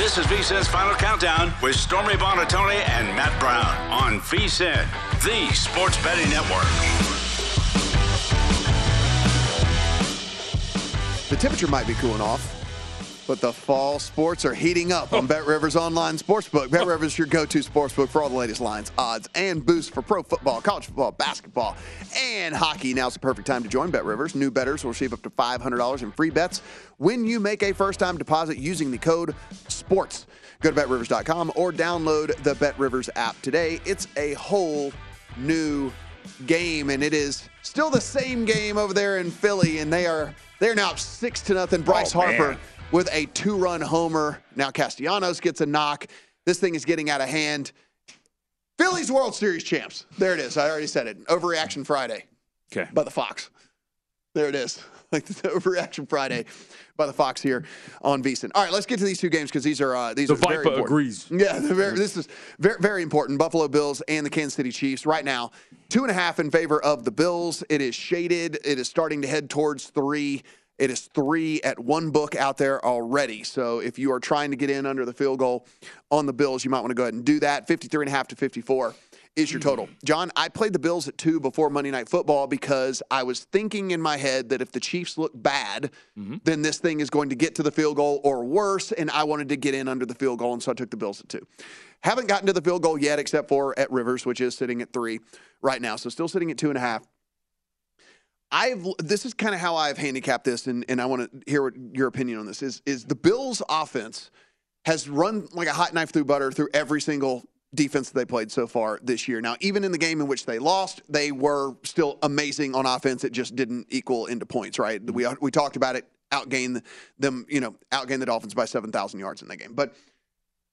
This is VSIN's Final Countdown with Stormy Buonantony and Matt Brown on VSIN, the sports betting network. The temperature might be cooling off But the fall sports are heating up on oh. Bet Rivers Online Sportsbook. Bet oh. Rivers is your go to sportsbook for all the latest lines, odds, and boosts for pro football, college football, basketball, and hockey. Now's the perfect time to join Bet Rivers. New bettors will receive up to $500 in free bets when you make a first time deposit using the code SPORTS. Go to betrivers.com or download the Bet Rivers app today. It's a whole new game, and it is still the same game over there in Philly, and they are they're now six to nothing. Bryce Oh, Harper. With a two-run homer. Now Castellanos gets a knock. This thing is getting out of hand. Phillies World Series champs. There it is. I already said it. Overreaction Friday. Okay. By the Fox. There it is. [LAUGHS] Like the Overreaction Friday by the Fox here on VSiN. All right, let's get to these two games because these are uh, these The are very Viper important. agrees. Yeah, very, this is very very important. Buffalo Bills and the Kansas City Chiefs right now two and a half in favor of the Bills. It is shaded. It is starting to head towards three. It is three at one book out there already. So if you are trying to get in under the field goal on the Bills, you might want to go ahead and do that. 53 and a half to 54 is your total. Hmm. John, I played the Bills at two before Monday Night Football because I was thinking in my head that if the Chiefs look bad, mm-hmm. then this thing is going to get to the field goal or worse, and I wanted to get in under the field goal, and so I took the Bills at two. Haven't gotten to the field goal yet, except for at Rivers, which is sitting at three right now. So still sitting at two and a half. I've this is kind of how I've handicapped this, and, and I want to hear what your opinion on this is. Is the Bills' offense has run like a hot knife through butter through every single defense that they played so far this year. Now, even in the game in which they lost, they were still amazing on offense. It just didn't equal into points, right? Mm-hmm. We we talked about it. Outgain them, you know, outgain the Dolphins by seven thousand yards in that game, but.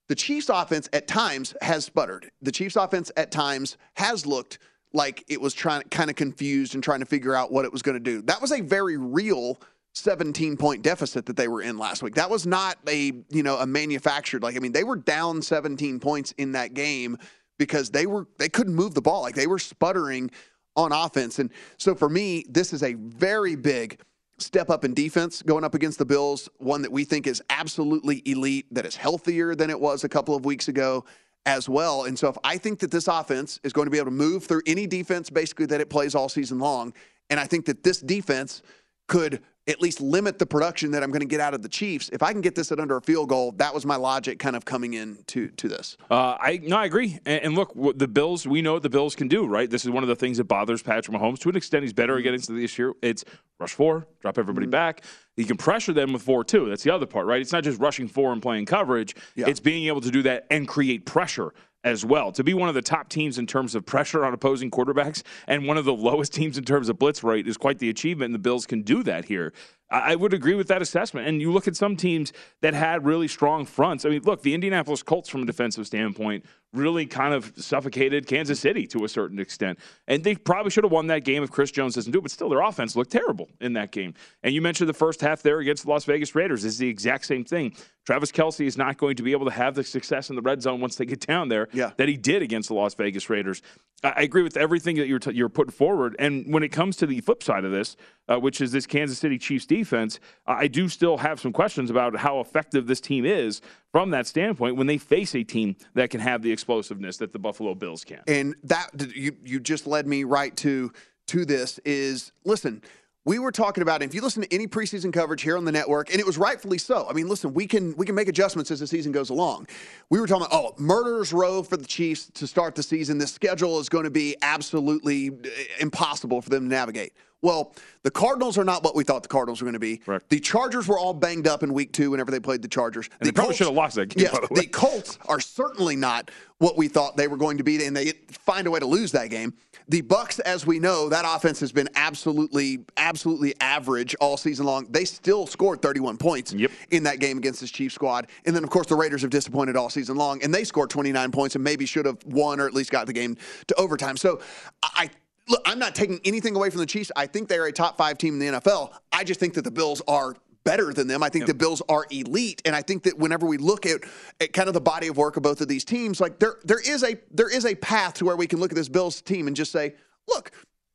The Chiefs' offense at times has sputtered. The Chiefs' offense at times has looked like it was trying kind of confused and trying to figure out what it was going to do. That was a very real 17 point deficit that they were in last week. That was not a, you know, a manufactured like I mean, they were down 17 points in that game because they were they couldn't move the ball. Like they were sputtering on offense. And so for me, this is a very big step up in defense going up against the Bills, one that we think is absolutely elite, that is healthier than it was a couple of weeks ago as well. And so if I think that this offense is going to be able to move through any defense basically that it plays all season long, and I think that this defense could at least limit the production that I'm going to get out of the Chiefs. If I can get this at under a field goal, that was my logic kind of coming in to, to this. Uh, I no, I agree. And, and look, what the Bills, we know what the Bills can do, right? This is one of the things that bothers Patrick Mahomes. To an extent, he's better against this year. It's rush four, drop everybody back. He can pressure them with four too. That's the other part, right? It's not just rushing four and playing coverage. It's being able to do that and create pressure as well. To be one of the top teams in terms of pressure on opposing quarterbacks and one of the [LAUGHS] lowest teams in terms of blitz rate is quite the achievement, and the Bills can do that here. I would agree with that assessment. And you look at some teams that had really strong fronts. I mean, look, the Indianapolis Colts, from a defensive standpoint, really kind of suffocated Kansas City to a certain extent. And they probably should have won that game if Chris Jones doesn't do it, but still, their offense looked terrible in that game. And you mentioned the first half there against the Las Vegas Raiders is the exact same thing. Travis Kelce is not going to be able to have the success in the red zone once they get down there yeah. that he did against the Las Vegas Raiders. I I agree with everything that you're, t- you're putting forward. And when it comes to the flip side of this, uh, which is this Kansas City Chiefs defense, I do still have some questions about how effective this team is from that standpoint when they face a team that can have the explosiveness that the Buffalo Bills can. And that you you just led me right to to this is listen. We were talking about if you listen to any preseason coverage here on the network, and it was rightfully so. I mean, listen, we can we can make adjustments as the season goes along. We were talking about oh, murderers row for the Chiefs to start the season. This schedule is going to be absolutely uh, impossible for them to navigate. Well, the Cardinals are not what we thought the Cardinals were going to be. The Chargers were all banged up in week two whenever they played the Chargers. And they probably should have lost that game, Yes, by the way. the Colts are certainly not what we thought they were going to be, and they find a way to lose that game. The Bucks, as we know, that offense has been absolutely, absolutely average all season long. They still scored 31 points in that game against this Chiefs squad, and then of course the Raiders have disappointed all season long, and they scored 29 points and maybe should have won or at least got the game to overtime. So I. Look, I'm not taking anything away from the Chiefs. I think they're a top five team in the NFL. I just think that the Bills are better than them. I think the Bills are elite, and I think that whenever we look at, at kind of the body of work of both of these teams, like there there is a there is a path to where we can look at this Bills team and just say, look,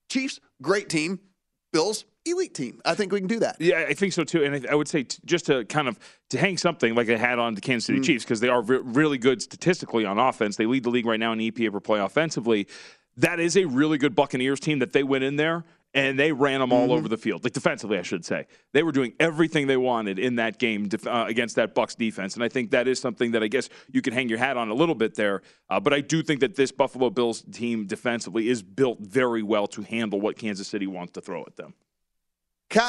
Chiefs, great team, Bills, elite team. I think we can do that. Yeah, I think so too. And I, I would say t- just to kind of to hang something like they had on the Kansas City Mm. Chiefs because they are re- really good statistically on offense. They lead the league right now in EPA per play offensively. That is a really good Buccaneers team that they went in there and they ran them all Mhm. over the field, like defensively, I should say. They were doing everything they wanted in that game def- uh, against that Bucks defense, and I think that is something that I guess you can hang your hat on a little bit there. Uh, but I do think that this Buffalo Bills team defensively is built very well to handle what Kansas City wants to throw at them.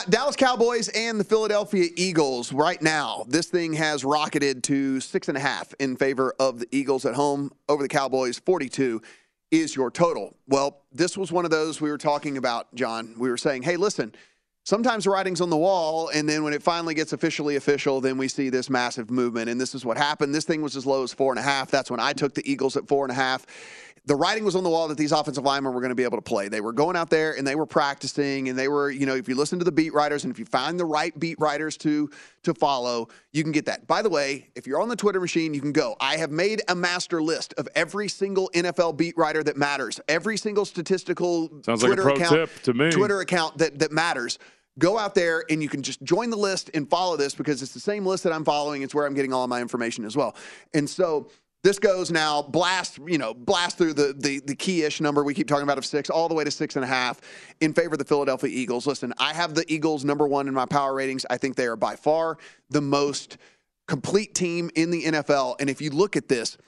Dallas Cowboys and the Philadelphia Eagles. Right now, this thing has rocketed to six and a half in favor of the Eagles at home over the Cowboys. 42 is your total. Well, this was one of those we were talking about, John. We were saying, hey, listen, sometimes the writing's on the wall, and then when it finally gets officially official, then we see this massive movement. And this is what happened. This thing was as low as four and a half. That's when I took the Eagles at four and a half. The writing was on the wall that these offensive linemen were going to be able to play. They were going out there and they were practicing, and they were, you know, if you listen to the beat writers and if you find the right beat writers to to follow, you can get that. By the way, if you're on the Twitter machine, you can go. I have made a master list of every single NFL beat writer that matters, every single statistical Sounds like a Twitter pro account, tip to me. Twitter account that that matters. Go out there and you can just join the list and follow this because it's the same list that I'm following. It's where I'm getting all my information as well. And so this goes now blast, you know, blast through the the, the key-ish number we keep talking about of six, all the way to six and a half in favor of the Philadelphia Eagles. Listen, I have the Eagles number one in my power ratings. I think they are by far the most complete team in the NFL. And if you look at this,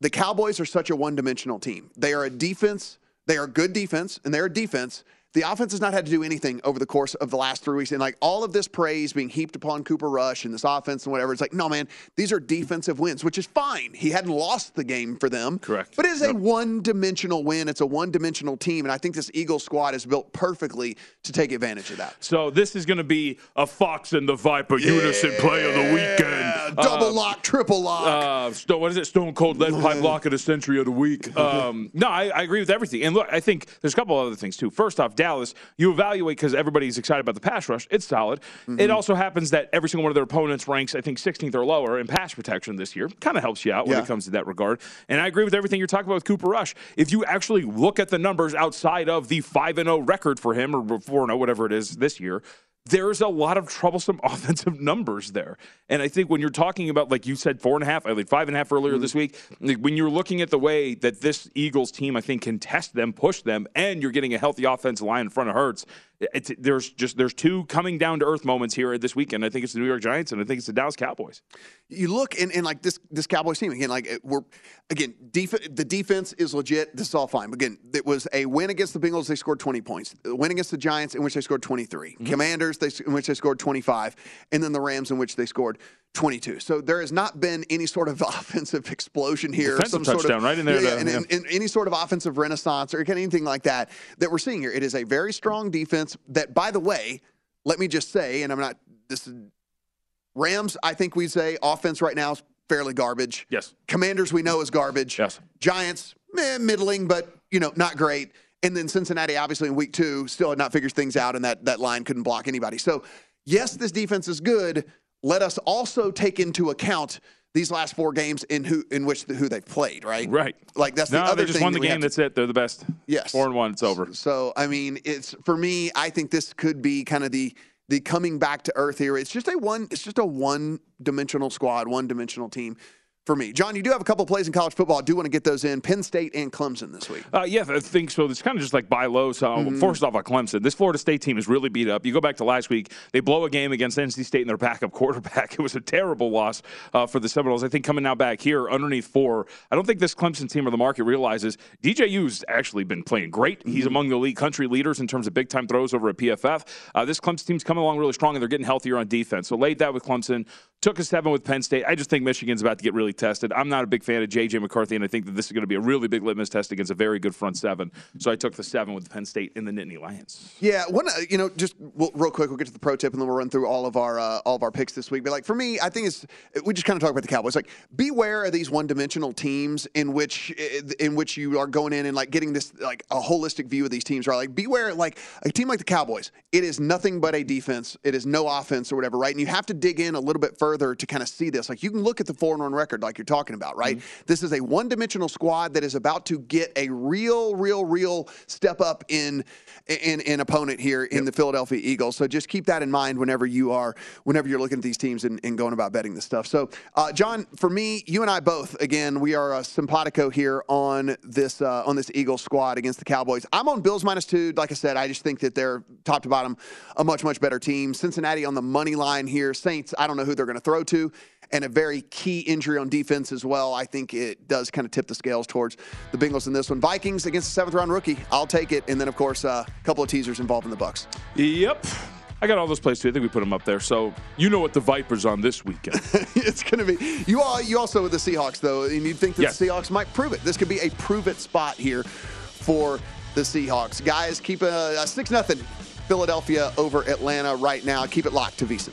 the Cowboys are such a one-dimensional team. They are a defense. They are good defense, and they're a defense. The offense has not had to do anything over the course of the last three weeks. And like all of this praise being heaped upon Cooper Rush and this offense and whatever, it's like, no, man, these are defensive wins, which is fine. He hadn't lost the game for them. Correct. But it is a one dimensional win. It's a one dimensional team. And I think this Eagle squad is built perfectly to take advantage of that. So this is going to be a Fox and the Viper unison play of the weekend. Double Uh, lock, triple lock. Uh, what is it? Stone Cold Lead Pipe Lock of the Century of the Week. Um, no, I, I agree with everything. And look, I think there's a couple other things too. First off, Dallas, you evaluate because everybody's excited about the pass rush. It's solid. Mm-hmm. It also happens that every single one of their opponents ranks, I think, 16th or lower in pass protection this year. Kind of helps you out when Yeah. it comes to that regard. And I agree with everything you're talking about with Cooper Rush. If you actually look at the numbers outside of the 5 0 record for him or 4 0, whatever it is this year, there's a lot of troublesome [LAUGHS] offensive numbers there. And I think when you're talking about, like you said, four and a half, I think five and a half earlier mm-hmm. this week, like when you're looking at the way that this Eagles team, I think, can test them, push them, and you're getting a healthy offensive line in front of Hurts, it's, there's just there's two coming down to earth moments here this weekend. I think it's the New York Giants and I think it's the Dallas Cowboys. you look and, and like this this Cowboys team again, like we're again def- the defense is legit. This is all fine. Again, it was a win against the Bengals. They scored 20 points. A win against the Giants in which they scored 23. Mm-hmm. Commanders they, in which they scored 25, and then the Rams in which they scored 22. So there has not been any sort of [LAUGHS] offensive explosion here. Defensive some sort of, right in there Yeah, to- and, and- yeah. and any sort of offensive renaissance or anything like that that we're seeing here. It is a very strong defense. That, by the way, let me just say, and I'm not. This is Rams, I think we say offense right now is fairly garbage. Yes. Commanders we know is garbage. Yes. Giants, middling, but you know, not great. And then Cincinnati, obviously in week two, still had not figured things out, and that that line couldn't block anybody. So, yes, this defense is good. Let us also take into account these last four games in who in which the, who they've played. Right. Right. Like that's the no, other they just thing won the game. to- That's it. They're the best. Yes. Four and one. It's over. So I mean, it's for me. I think this could be kind of the the coming back to earth here. It's just a one. It's just a one dimensional squad, one dimensional team. For me, John, you do have a couple plays in college football. I do want to get those in. Penn State and Clemson this week. Uh, yeah, I think so. It's kind of just like buy low. So Mhm. first off, on Clemson, this Florida State team is really beat up. You go back to last week; they blow a game against NC State and their backup [LAUGHS] quarterback. It was a terrible loss uh, for the Seminoles. I think coming now back here underneath four. I don't think this Clemson team or the market realizes DJU's actually been playing great. He's Mm-hmm. among the league country leaders in terms of big time throws over at PFF. Uh, this Clemson team's coming along really strong, and they're getting healthier on defense. So laid that with Clemson. Took a seven with Penn State. I just think Michigan's about to get really tested. I'm not a big fan of JJ McCarthy, and I think that this is going to be a really big litmus test against a very good front seven. So I took the seven with Penn State in the Nittany Lions. Yeah, one. uh, You know, just we'll, real quick, we'll get to the pro tip, and then we'll run through all of our uh, all of our picks this week. But like for me, I think it's we just kind of talk about the Cowboys. Like, beware of these one-dimensional teams in which in which you are going in and like getting this like a holistic view of these teams. Right? Like, beware like a team like the Cowboys. It is nothing but a defense. It is no offense or whatever. Right? And you have to dig in a little bit further further to kind of see this. Like you can look at the four and one record, like you're talking about, right? This is a one dimensional squad that is about to get a real, real, real step up in in, in opponent here in the Philadelphia Eagles. So just keep that in mind whenever you are whenever you're looking at these teams and, and going about betting this stuff. So uh, John, for me, you and I both, again, we are uh, simpatico here on this uh, on this Eagles squad against the Cowboys. I'm on Bills minus two. Like I said, I just think that they're top to bottom a much much better team. Cincinnati on the money line here. Saints, I don't know who they're going to throw to. And a very key injury on defense as well. I think it does kind of tip the scales towards the Bengals in this one. Vikings against the seventh round rookie. I'll take it. And then, of course, uh, a couple of teasers involving the Bucks. Yep. I got all those plays too. I think we put them up there. So you know what the Vipers on this weekend. [LAUGHS] it's going to be. You all. You also with the Seahawks though, and you think that Yes. the Seahawks might prove it. This could be a prove it spot here for the Seahawks. Guys, keep a, a six nothing Philadelphia over Atlanta right now. Keep it locked to VSiN.